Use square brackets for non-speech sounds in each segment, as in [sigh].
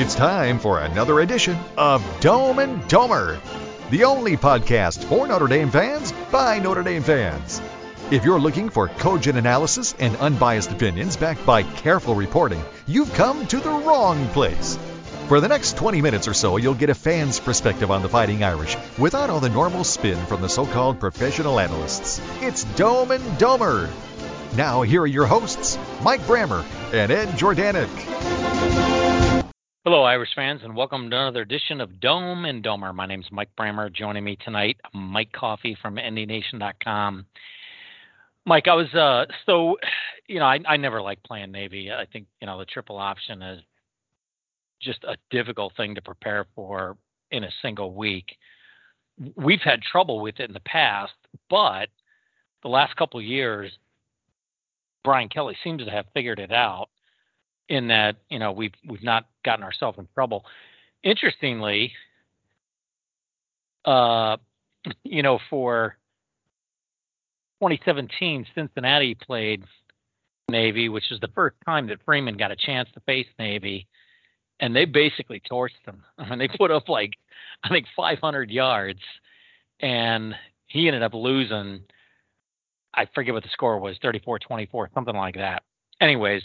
It's time for another edition of Dome and Domer, the only podcast for Notre Dame fans by Notre Dame fans. If you're looking for cogent analysis and unbiased opinions backed by careful reporting, you've come to the wrong place. For the next 20 minutes or so, you'll get a fan's perspective on the Fighting Irish without all the normal spin from the so called professional analysts. It's Dome and Domer. Now, here are your hosts, Mike Brammer and Ed Jordanik. Hello, Irish fans, and welcome to another edition of Dome and Domer. My name is Mike Brammer. Joining me tonight, Mike Coffey from NDNation.com. Mike, I was uh, so you know I, I never like playing Navy. I think you know the triple option is just a difficult thing to prepare for in a single week. We've had trouble with it in the past, but the last couple years, Brian Kelly seems to have figured it out in that you know we've we've not gotten ourselves in trouble. Interestingly, uh, you know, for 2017, Cincinnati played Navy, which is the first time that Freeman got a chance to face Navy, and they basically torched them. [laughs] I mean, they put up like I think 500 yards, and he ended up losing. I forget what the score was, 34-24, something like that. Anyways,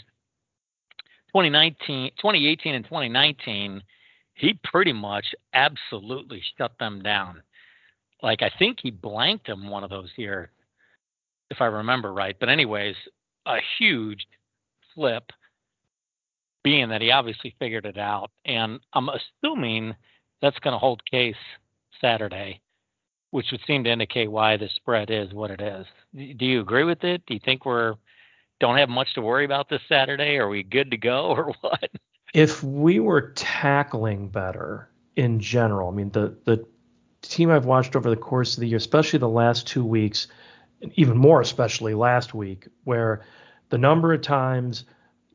2019, 2018 and 2019, he pretty much absolutely shut them down. Like I think he blanked them one of those years, if I remember right. But anyways, a huge flip, being that he obviously figured it out, and I'm assuming that's going to hold case Saturday, which would seem to indicate why the spread is what it is. Do you agree with it? Do you think we're don't have much to worry about this Saturday? Are we good to go [laughs] or what? If we were tackling better in general, I mean the the team I've watched over the course of the year, especially the last two weeks, even more especially last week, where the number of times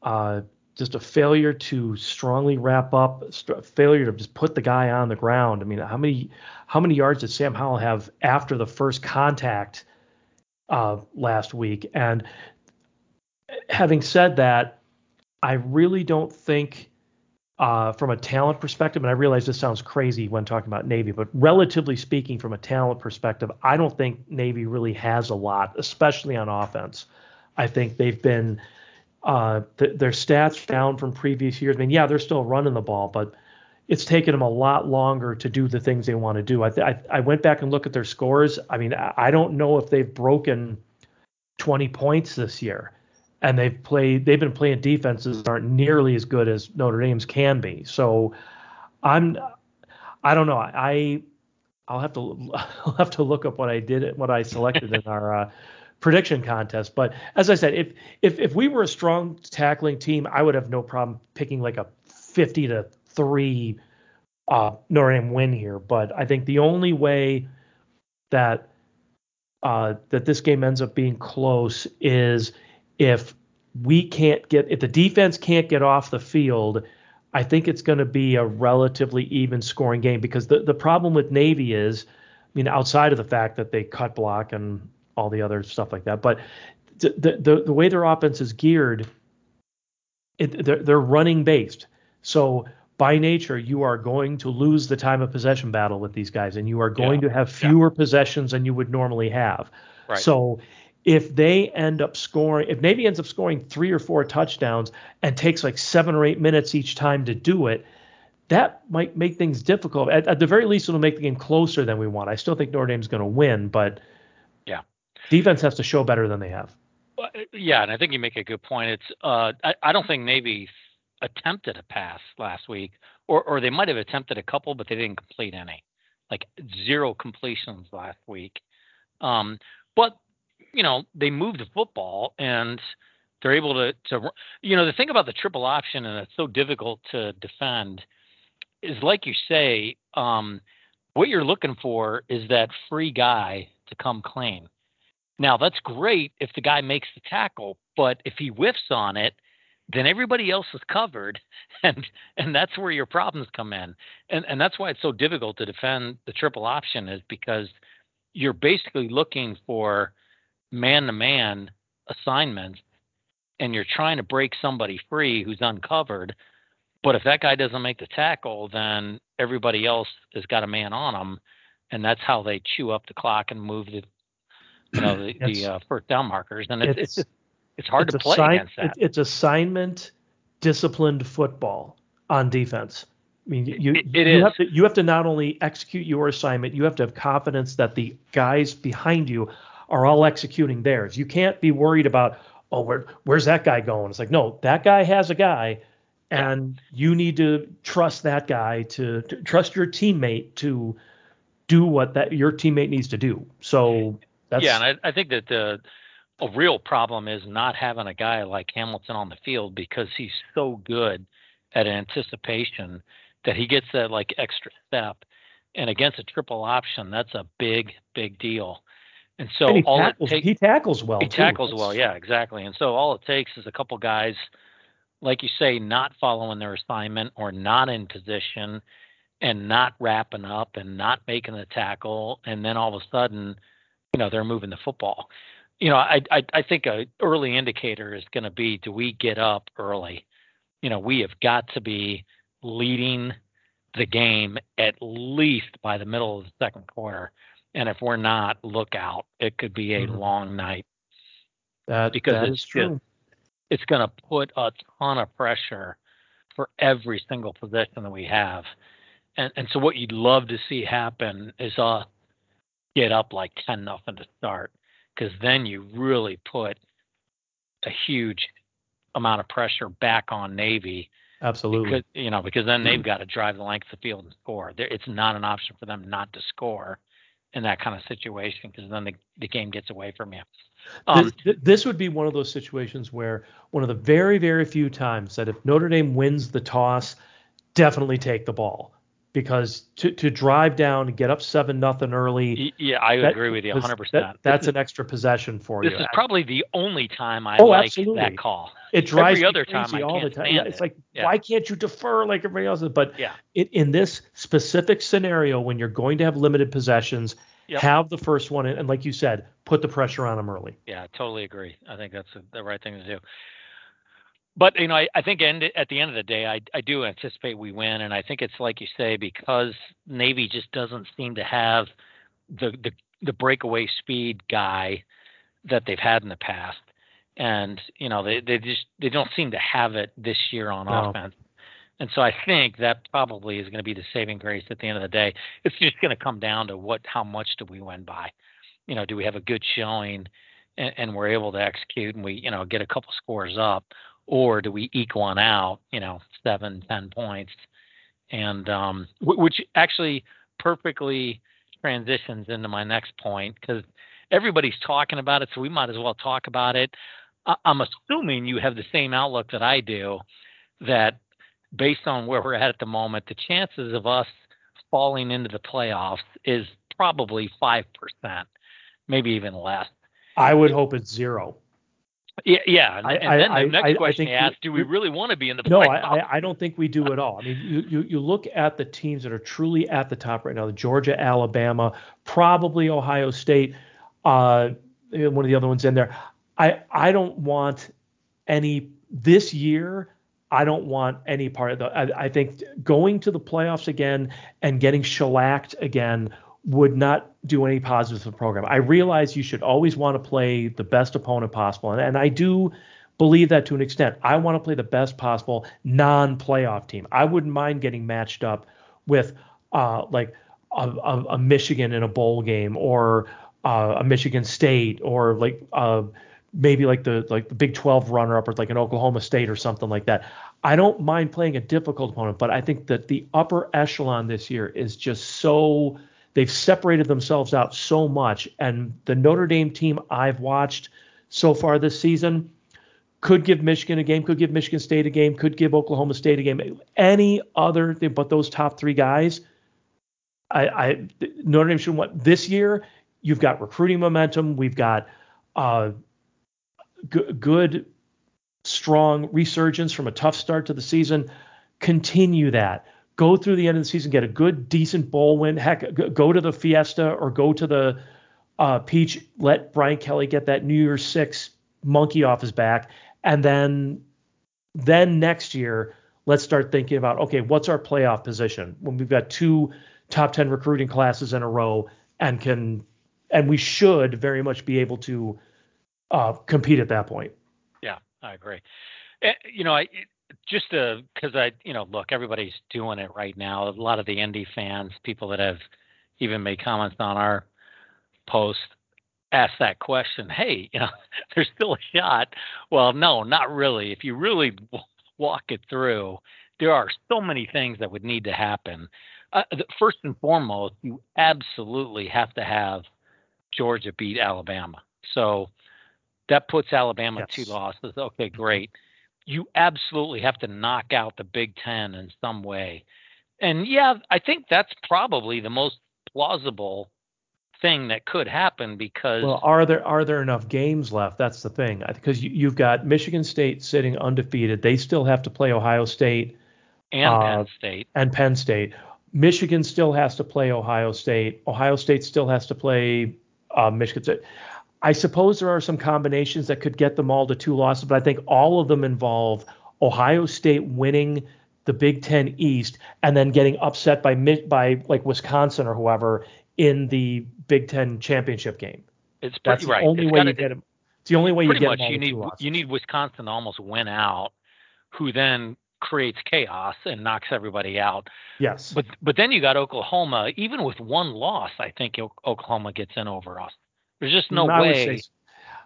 uh, just a failure to strongly wrap up, a failure to just put the guy on the ground. I mean, how many how many yards did Sam Howell have after the first contact uh, last week? And having said that, I really don't think, uh, from a talent perspective, and I realize this sounds crazy when talking about Navy, but relatively speaking, from a talent perspective, I don't think Navy really has a lot, especially on offense. I think they've been uh, th- their stats down from previous years. I mean, yeah, they're still running the ball, but it's taken them a lot longer to do the things they want to do. I, th- I, I went back and looked at their scores. I mean, I don't know if they've broken 20 points this year and they've played they've been playing defenses that aren't nearly as good as Notre Dame's can be. So I'm I don't know. I I'll have to [laughs] I'll have to look up what I did what I selected in our uh, prediction contest. But as I said, if if if we were a strong tackling team, I would have no problem picking like a 50 to three uh, Notre Dame win here. But I think the only way that uh, that this game ends up being close is if we can't get if the defense can't get off the field, I think it's going to be a relatively even scoring game because the the problem with Navy is, I mean, outside of the fact that they cut block and all the other stuff like that, but the the the way their offense is geared, it, they're, they're running based. So by nature, you are going to lose the time of possession battle with these guys, and you are going yeah. to have fewer yeah. possessions than you would normally have. Right. So if they end up scoring, if Navy ends up scoring three or four touchdowns and takes like seven or eight minutes each time to do it, that might make things difficult. At, at the very least, it'll make the game closer than we want. I still think Notre Dame's going to win, but yeah, defense has to show better than they have. Yeah, and I think you make a good point. It's uh, I, I don't think Navy attempted a pass last week, or or they might have attempted a couple, but they didn't complete any, like zero completions last week. Um, but you know, they move the football and they're able to to you know the thing about the triple option and it's so difficult to defend is like you say um, what you're looking for is that free guy to come clean. Now that's great if the guy makes the tackle but if he whiffs on it then everybody else is covered [laughs] and and that's where your problems come in. And and that's why it's so difficult to defend the triple option is because you're basically looking for man to man assignments and you're trying to break somebody free who's uncovered, But if that guy doesn't make the tackle, then everybody else has got a man on them, and that's how they chew up the clock and move the, you know, the, the uh, first down markers. And it's it's, it's, it's hard it's to play assign, against that. It's assignment disciplined football on defense. I mean, you It- it you have to you have to not only execute your assignment, you have to have confidence that the guys behind you are all executing theirs. You can't be worried about oh where where's that guy going? It's like no, that guy has a guy, and you need to trust that guy to, to trust your teammate to do what that your teammate needs to do. So that's yeah, and I, I think that the a real problem is not having a guy like Hamilton on the field because he's so good at anticipation that he gets that like extra step. And against a triple option, that's a big, big deal. And so and he all tackles, it takes he tackles well. he too. tackles well, yeah, exactly. And so all it takes is a couple guys, like you say, not following their assignment or not in position and not wrapping up and not making the tackle, and then all of a sudden, you know, they're moving the football. You know, I I, I think a early indicator is going to be do we get up early? You know, we have got to be leading the game at least by the middle of the second quarter. And if we're not, look out. It could be a Mhm. long night That, because that it's true. it's going to put a ton of pressure for every single position that we have. And and so what you'd love to see happen is uh get up like 10 nothing to start cuz then you really put a huge amount of pressure back on Navy Absolutely. because you know because then they've got to drive the length of the field and score. It's not an option for them not to score in that kind of situation because then the, the game gets away from you. Um, this, this would be one of those situations where one of the very, very few times that if Notre Dame wins the toss, definitely take the ball because to, to drive down and get up seven nothing early. yeah, I that- agree with you 100%. that- that's an extra possession for is, you. this is probably the only time I Oh, like absolutely. that call. it drives every other time I all the time. Yeah, it's it. like Yeah. why can't you defer like everybody else? But Yeah. it, in this specific scenario, when you're going to have limited possessions, Yep. have the first one, and, like you said, put the pressure on them early. Yeah, totally agree. I think that's the right thing to do. But you know, I, I think end, at the end of the day, I, I do anticipate we win, and I think it's like you say because Navy just doesn't seem to have the the, the breakaway speed guy that they've had in the past, and you know they they just they don't seem to have it this year on No. offense. And so I think that probably is going to be the saving grace at the end of the day. It's just going to come down to what how much do we win by? You know, do we have a good showing and, and we're able to execute and we, you know, get a couple scores up, or do we eke one out, you know, seven, ten points, and um, wh- which actually perfectly transitions into my next point because everybody's talking about it, so we might as well talk about it. I- I'm assuming you have the same outlook that I do, that based on where we're at at the moment, the chances of us falling into the playoffs is probably five percent, maybe even less. I would hope it's zero. Yeah, yeah. And, I- and then I- the next I- I question think you ask: Do we really want to be in the No, playoffs? I, I, I don't think we do at all. I mean, you, you, you look at the teams that are truly at the top right now: the Georgia, Alabama, probably Ohio State, uh, one of the other ones in there. I I don't want any this year. I don't want any part of the. I, I think going to the playoffs again and getting shellacked again would not do any positives for the program. I realize you should always want to play the best opponent possible, and, and I do believe that to an extent. I want to play the best possible non-playoff team. I wouldn't mind getting matched up with uh, like a, a, a Michigan in a bowl game or uh, a Michigan State or like uh, maybe like the like the Big 12 runner-up or like an Oklahoma State or something like that. I don't mind playing a difficult opponent, but I think that the upper echelon this year is just so they've separated themselves out so much, and the Notre Dame team I've watched so far this season could give Michigan a game, could give Michigan State a game, could give Oklahoma State a game. Any other thing but those top three guys, I, I Notre Dame should want this year. You've got recruiting momentum. We've got uh, g- good, strong resurgence from a tough start to the season. Continue that. Go through the end of the season, get a good, decent bowl win. Heck, go to the Fiesta or go to the uh, Peach. Let Brian Kelly get that New Year's Six monkey off his back, and then then next year let's start thinking about okay, what's our playoff position when we've got two top 10 recruiting classes in a row and can and we should very much be able to uh, compete at that point. Yeah, I agree. Eh, you know, I just because I, you know, look, everybody's doing it right now. A lot of the ND fans, people that have even made comments on our post, ask that question. Hey, [laughs] you know, there's still a shot. Well, no, not really. If you really walk it through, there are so many things that would need to happen. Uh, first and foremost, you absolutely have to have Georgia beat Alabama. So that puts Alabama yes. two losses. Okay, great. You absolutely have to knock out the Big Ten in some way. And yeah, I think that's probably the most plausible thing that could happen because well are there are there enough games left? That's the thing because you, have got michigan state sitting undefeated. They still have to play ohio state and uh, penn state. and penn state. Michigan still has to play ohio state. Ohio state still has to play uh, michigan state I suppose there are some combinations that could get them all to two losses, but I think all of them involve Ohio State winning the Big Ten East and then getting upset by by like Wisconsin or whoever in the Big Ten championship game. It's that's right. the only it's way you get them. It's the only way you get much, them. You need you need Wisconsin to almost win out, who then creates chaos and knocks everybody out. Yes. But but then you got Oklahoma. Even with one loss, I think Oklahoma gets in over us. There's just no I way. Would say,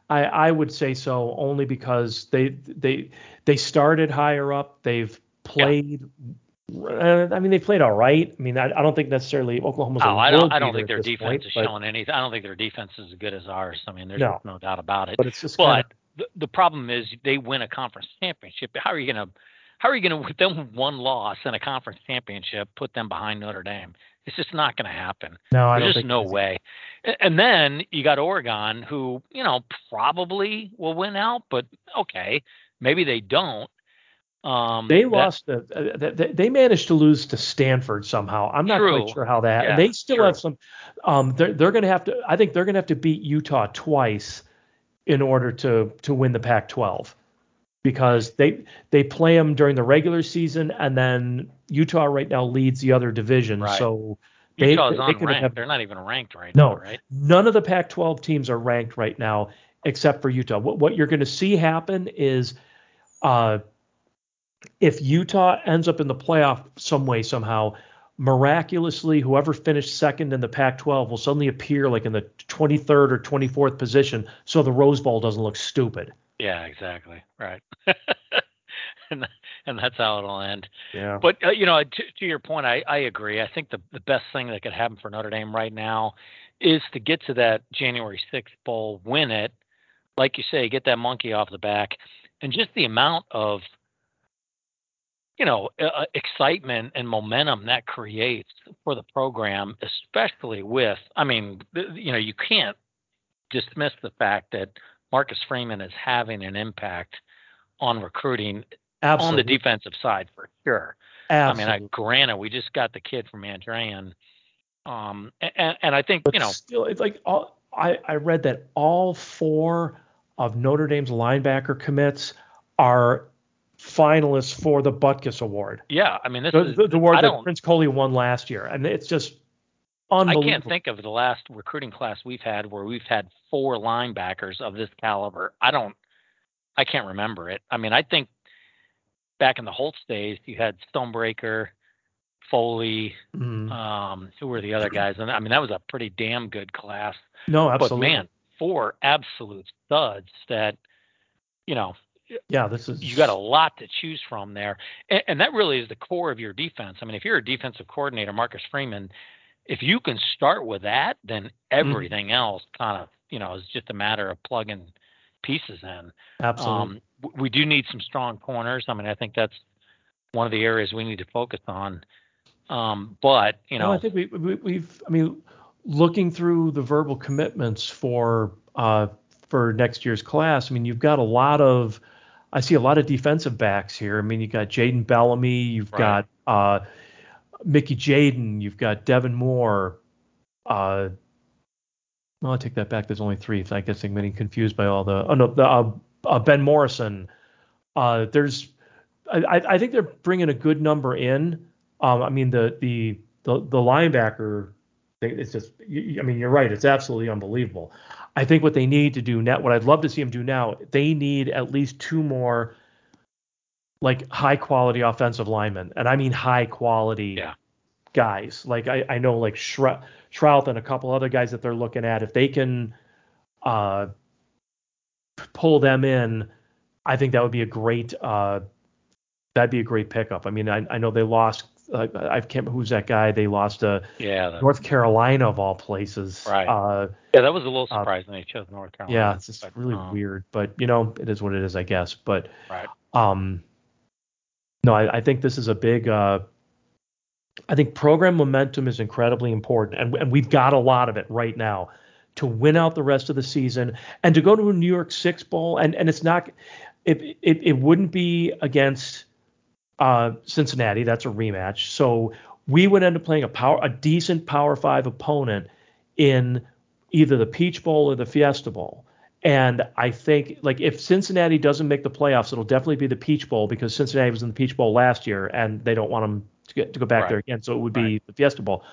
I, I would say so only because they they they started higher up. They've played. Yeah. I mean, they played all right. I mean, I, I don't think necessarily Oklahoma's. Oh, I don't. I don't think their defense point, is showing anything. I don't think their defense is as good as ours. I mean, there's no, no doubt about it. But it's just. But kinda, the, the problem is they win a conference championship. How are you gonna? How are you gonna [laughs] with them one loss in a conference championship put them behind Notre Dame? It's just not going to happen. No, I There's just no way. And then you got Oregon, who you know probably will win out, but okay, maybe they don't. Um, they lost. The, uh, they managed to lose to Stanford somehow. I'm not true. quite sure how that. Yeah, and they still true. have some. Um, they're they're going to have to. I think they're going to have to beat Utah twice in order to to win the Pac-12 because they they play them during the regular season and then Utah right now leads the other division. Right. So they, Utah's they, unranked. Have, They're not even ranked right no, now, right? None of the Pac-12 teams are ranked right now except for Utah. What, what you're going to see happen is uh, if Utah ends up in the playoff some way somehow, miraculously whoever finished second in the Pac-12 will suddenly appear like in the 23rd or 24th position, so the Rose Bowl doesn't look stupid. Yeah, exactly. Right. [laughs] and and that's how it'll end. Yeah. But uh, you know, to, to your point, I, I agree. I think the the best thing that could happen for Notre Dame right now is to get to that January 6th bowl, win it, like you say, get that monkey off the back, and just the amount of you know uh, uh excitement and momentum that creates for the program, especially with. I mean, you know, you can't dismiss the fact that Marcus Freeman is having an impact on recruiting Absolutely. on the defensive side for sure. Absolutely. I mean, I, granted, we just got the kid from Andrean, um, and, and I think but you know, still, it's like all, I I read that all four of Notre Dame's linebacker commits are finalists for the Butkus Award. Yeah, I mean, this the, is the, the award that Prince Coley won last year, and it's just I can't think of the last recruiting class we've had where we've had four linebackers of this caliber. I don't, I can't remember it. I mean, I think back in the Holtz days, you had Stonebreaker, Foley, mm-hmm. um, who were the other guys? And I mean, that was a pretty damn good class. No, absolutely. But man, four absolute studs that, you know, yeah, this is you got a lot to choose from there, and, and that really is the core of your defense. I mean, if you're a defensive coordinator, Marcus Freeman if you can start with that, then mm-hmm. everything mm. else kind of, you know, is just a matter of plugging pieces in. Absolutely. Um, we do need some strong corners. I mean, I think that's one of the areas we need to focus on. Um, but you know, no, I think we, we have I mean, looking through the verbal commitments for uh, for next year's class, I mean, you've got a lot of I see a lot of defensive backs here. I mean, you've got Jaden Bellamy, you've right. got uh, Mickey Jaden, you've got Devin Moore. Uh, well, I take that back. There's only three. I guess I'm getting confused by all the. Oh no, the, uh, uh, Ben Morrison. Uh, there's I, I think they're bringing a good number in. Um, I mean the the the, the linebacker, it's just. I mean you're right. It's absolutely unbelievable. I think what they need to do now, what I'd love to see them do now, they need at least two more like high quality offensive linemen, and I mean high quality yeah. guys. Like I, I know like Shrout and a couple other guys that they're looking at. If they can uh, pull them in, I think that would be a great uh, that'd be a great pickup. I mean, I, I know they lost. Uh, I can't remember who's that guy. They lost to yeah, the, North Carolina of all places. Right. Uh, yeah, that was a little surprising. Uh, they chose North Carolina. Yeah, it's just really um, weird, but you know, it is what it is, I guess. But right. Um, no, I, I think this is a big. Uh, I think program momentum is incredibly important, and, and we've got a lot of it right now to win out the rest of the season and to go to a New Year's Six bowl. And and it's not, it it, it wouldn't be against uh, Cincinnati. That's a rematch. So we would end up playing a power a decent Power Five opponent in either the Peach Bowl or the Fiesta Bowl. And I think like if Cincinnati doesn't make the playoffs, it'll definitely be the Peach Bowl because Cincinnati was in the Peach Bowl last year and they don't want them to get to go back right. there again. So it would be right. the Fiesta Bowl.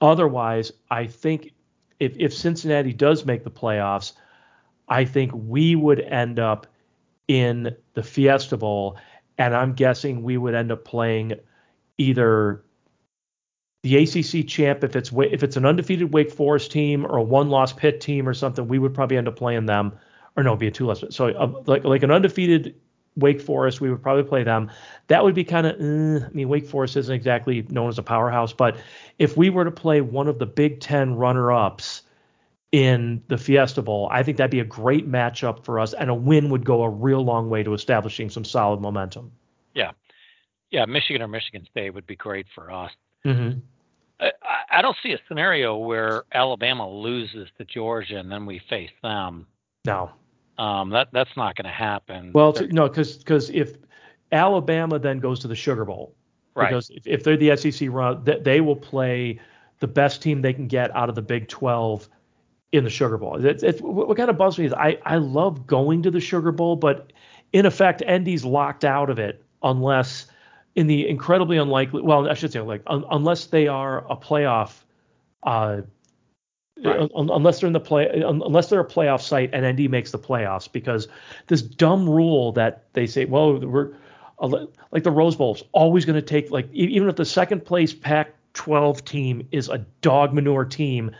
Otherwise, I think if if Cincinnati does make the playoffs, I think we would end up in the Fiesta Bowl, and I'm guessing we would end up playing either the ACC champ, if it's if it's an undefeated Wake Forest team or a one-loss Pitt team or something, we would probably end up playing them, or no, be a two-loss. So uh, like like an undefeated Wake Forest, we would probably play them. That would be kind of. Eh, I mean, Wake Forest isn't exactly known as a powerhouse, but if we were to play one of the Big Ten runner-ups in the Fiesta Bowl, I think that'd be a great matchup for us, and a win would go a real long way to establishing some solid momentum. Yeah, yeah, Michigan or Michigan State would be great for us. Mm-hmm. I, don't see a scenario where Alabama loses to Georgia and then we face them. No. Um, that that's not going to happen. Well, to, no, because because if Alabama then goes to the Sugar Bowl, right. because if, if they're the SEC run, they, they will play the best team they can get out of the Big 12 in the Sugar Bowl. It's, it's, what kind of buzz me is I I love going to the Sugar Bowl, but in effect, ND's locked out of it unless in the incredibly unlikely, well, I should say, like un, unless they are a playoff, uh, right. un, unless they're in the play, unless they're a playoff site and ND makes the playoffs, because this dumb rule that they say, well, we're like the Rose Bowl is always going to take like even if the second place Pac-12 team is a dog manure team,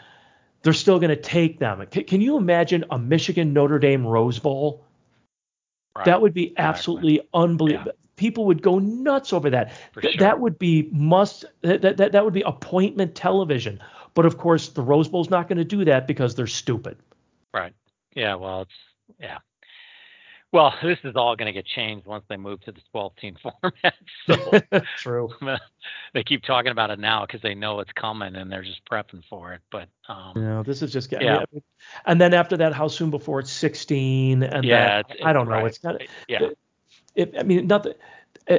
they're still going to take them. Can, can, you imagine a Michigan Notre Dame Rose Bowl? Right. That would be absolutely exactly. unbelievable. People would go nuts over that. Th- sure. That would be must that, that that would be appointment television. But of course, the Rose Bowl's not going to do that because they're stupid. Right. Yeah. Well, it's yeah. Well, this is all going to get changed once they move to the 12 team [laughs] format. So [laughs] True. [laughs] they keep talking about it now because they know it's coming and they're just prepping for it. But um, yeah, this is just getting. Yeah. And then after that, how soon before it's 16? And yeah, then, I don't know. Right. It's got yeah it, I mean, not that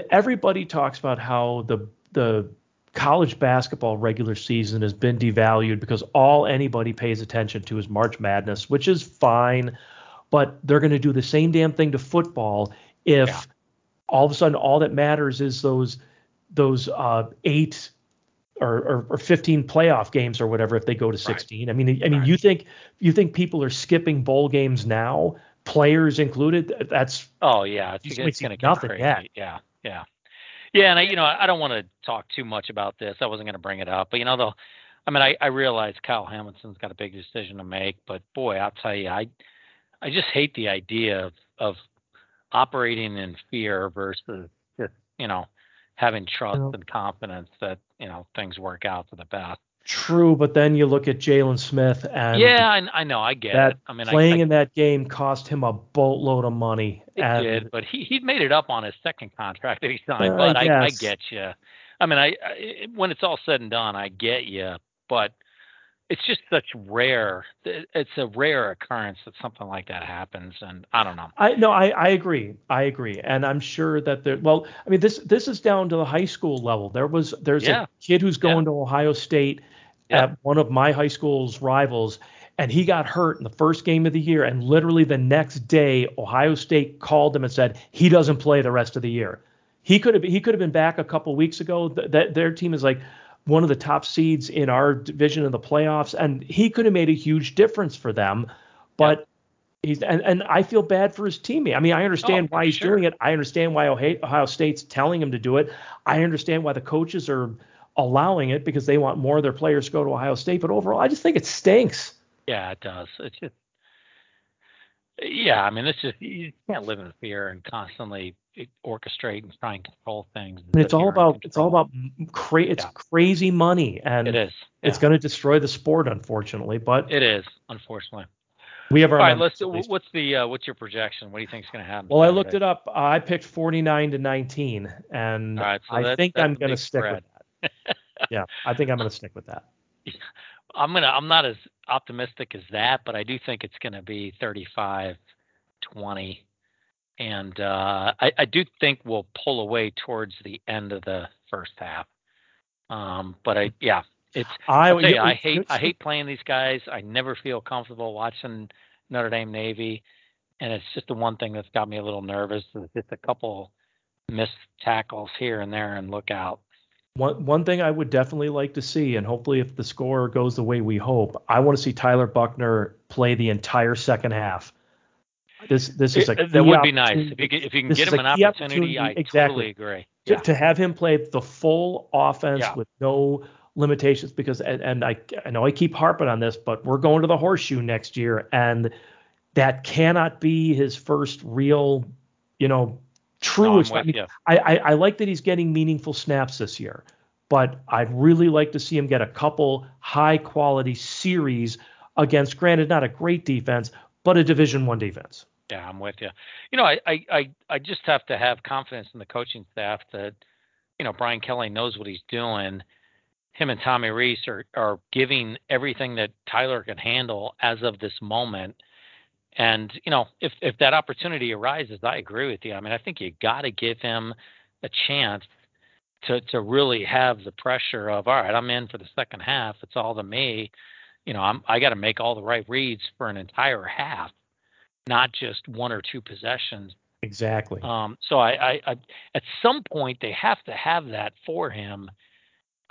everybody talks about how the the college basketball regular season has been devalued because all anybody pays attention to is March Madness, which is fine, but they're going to do the same damn thing to football if yeah. all of a sudden all that matters is those those uh, eight or, or, or, 15 playoff games or whatever if they go to 16. Right. I mean, I mean, right. you think you think people are skipping bowl games now players included. That's oh yeah, it's, it's going to get nothing crazy. Yet. Yeah, yeah, yeah. And I, you know, I don't want to talk too much about this. I wasn't going to bring it up, but you know, though, I mean, I, I realize Kyle Hamilton's got a big decision to make, but boy, I'll tell you, I, I just hate the idea of, of operating in fear versus just, you know, having trust yeah. and confidence that you know things work out for the best. True, but then you look at Jaylon Smith and yeah, I, I, know, I get that it. I mean, playing I, in that game cost him a boatload of money. It and, did, but he he made it up on his second contract that he signed. Uh, but I, I, get you. I mean, I, I when it's all said and done, I get you. But it's just such rare. It's a rare occurrence that something like that happens, and I don't know. I no, I I agree. I agree, and I'm sure that there. Well, I mean, this this is down to the high school level. There was there's yeah. a kid who's going yeah. to Ohio State at one of my high school's rivals, and he got hurt in the first game of the year. And literally the next day, Ohio State called him and said he doesn't play the rest of the year. he could have he could have been back a couple weeks ago. That their team is like one of the top seeds in our division in the playoffs, and he could have made a huge difference for them. But he's and, and I feel bad for his teammate. I mean, I understand oh, why he's sure. doing it. I understand why Ohio State's telling him to do it. I understand why the coaches are allowing it because they want more of their players to go to Ohio State. But overall, I just think it stinks. Yeah, it does. It's just yeah, I mean, it's just you can't live in fear and constantly orchestrate and try and control things. And it's all about it's all about cra- it's yeah. crazy money, and it is. Yeah. It's going to destroy the sport, unfortunately. But it is, unfortunately. We have our. All right, let's. What's the uh, what's your projection? What do you think is going to happen? Well, I looked it up. I picked 49 to 19, and right, so I think I'm going to stick spread. with that. Yeah, I think I'm going to stick with that. I'm gonna. I'm not as optimistic as that, but I do think it's going to be 35, 20, and uh, I, I, do think we'll pull away towards the end of the first half. Um, but I, yeah, it's. I, you, I hate. I hate playing these guys. I never feel comfortable watching Notre Dame Navy, and it's just the one thing that's got me a little nervous. Is just a couple missed tackles here and there, and look out. One one thing I would definitely like to see, and hopefully if the score goes the way we hope, I want to see Tyler Buchner play the entire second half. This this is a uh, that would be nice if you, if you can get him an opportunity, opportunity. I exactly. totally agree. Yeah. To, to, have him play the full offense yeah. with no limitations, because and, and I I know I keep harping on this, but we're going to the horseshoe next year, and that cannot be his first real, you know, true. No, I, mean, I, I, I like that he's getting meaningful snaps this year, but I'd really like to see him get a couple high quality series against, granted, not a great defense, but a Division One defense. Yeah, I'm with you. You know, I, I, I just have to have confidence in the coaching staff that, you know, Brian Kelly knows what he's doing. Him and Tommy Rees are, are giving everything that Tyler can handle as of this moment. And you know, if if that opportunity arises, I agree with you. I mean, I think you got to give him a chance to to really have the pressure of all right, I'm in for the second half. It's all to me. You know, I'm I got to make all the right reads for an entire half, not just one or two possessions. Exactly. Um, so I, I, I, at some point they have to have that for him,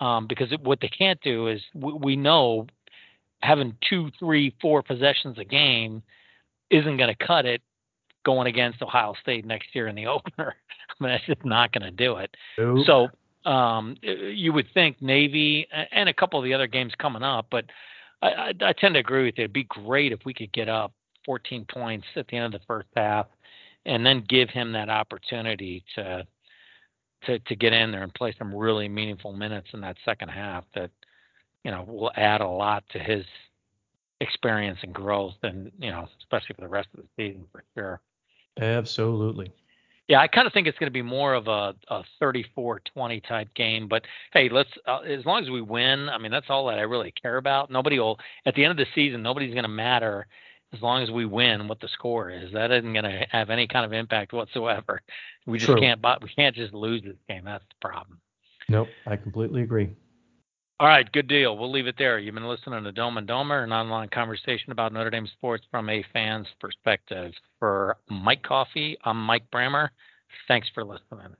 um, because it, what they can't do is we, we know having two, three, four possessions a game isn't going to cut it going against Ohio State next year in the [laughs] opener. I mean, that's just not going to do it. Nope. So um, you would think Navy and a couple of the other games coming up, but I, I, I tend to agree with you. It'd be great if we could get up 14 points at the end of the first half, and then give him that opportunity to to to get in there and play some really meaningful minutes in that second half. That you know will add a lot to his experience and growth, and you know, especially for the rest of the season for sure. Absolutely. Yeah, I kind of think it's going to be more of a, a 34-20 type game. But hey, let's uh, as long as we win. I mean, that's all that I really care about. Nobody will at the end of the season. Nobody's going to matter as long as we win what the score is. That isn't going to have any kind of impact whatsoever. We just True. can't. We can't just lose this game. That's the problem. Nope, I completely agree. All right, good deal. We'll leave it there. You've been listening to Dome and Domer, an online conversation about Notre Dame sports from a fan's perspective. For Mike Coffey, I'm Mike Brammer. Thanks for listening.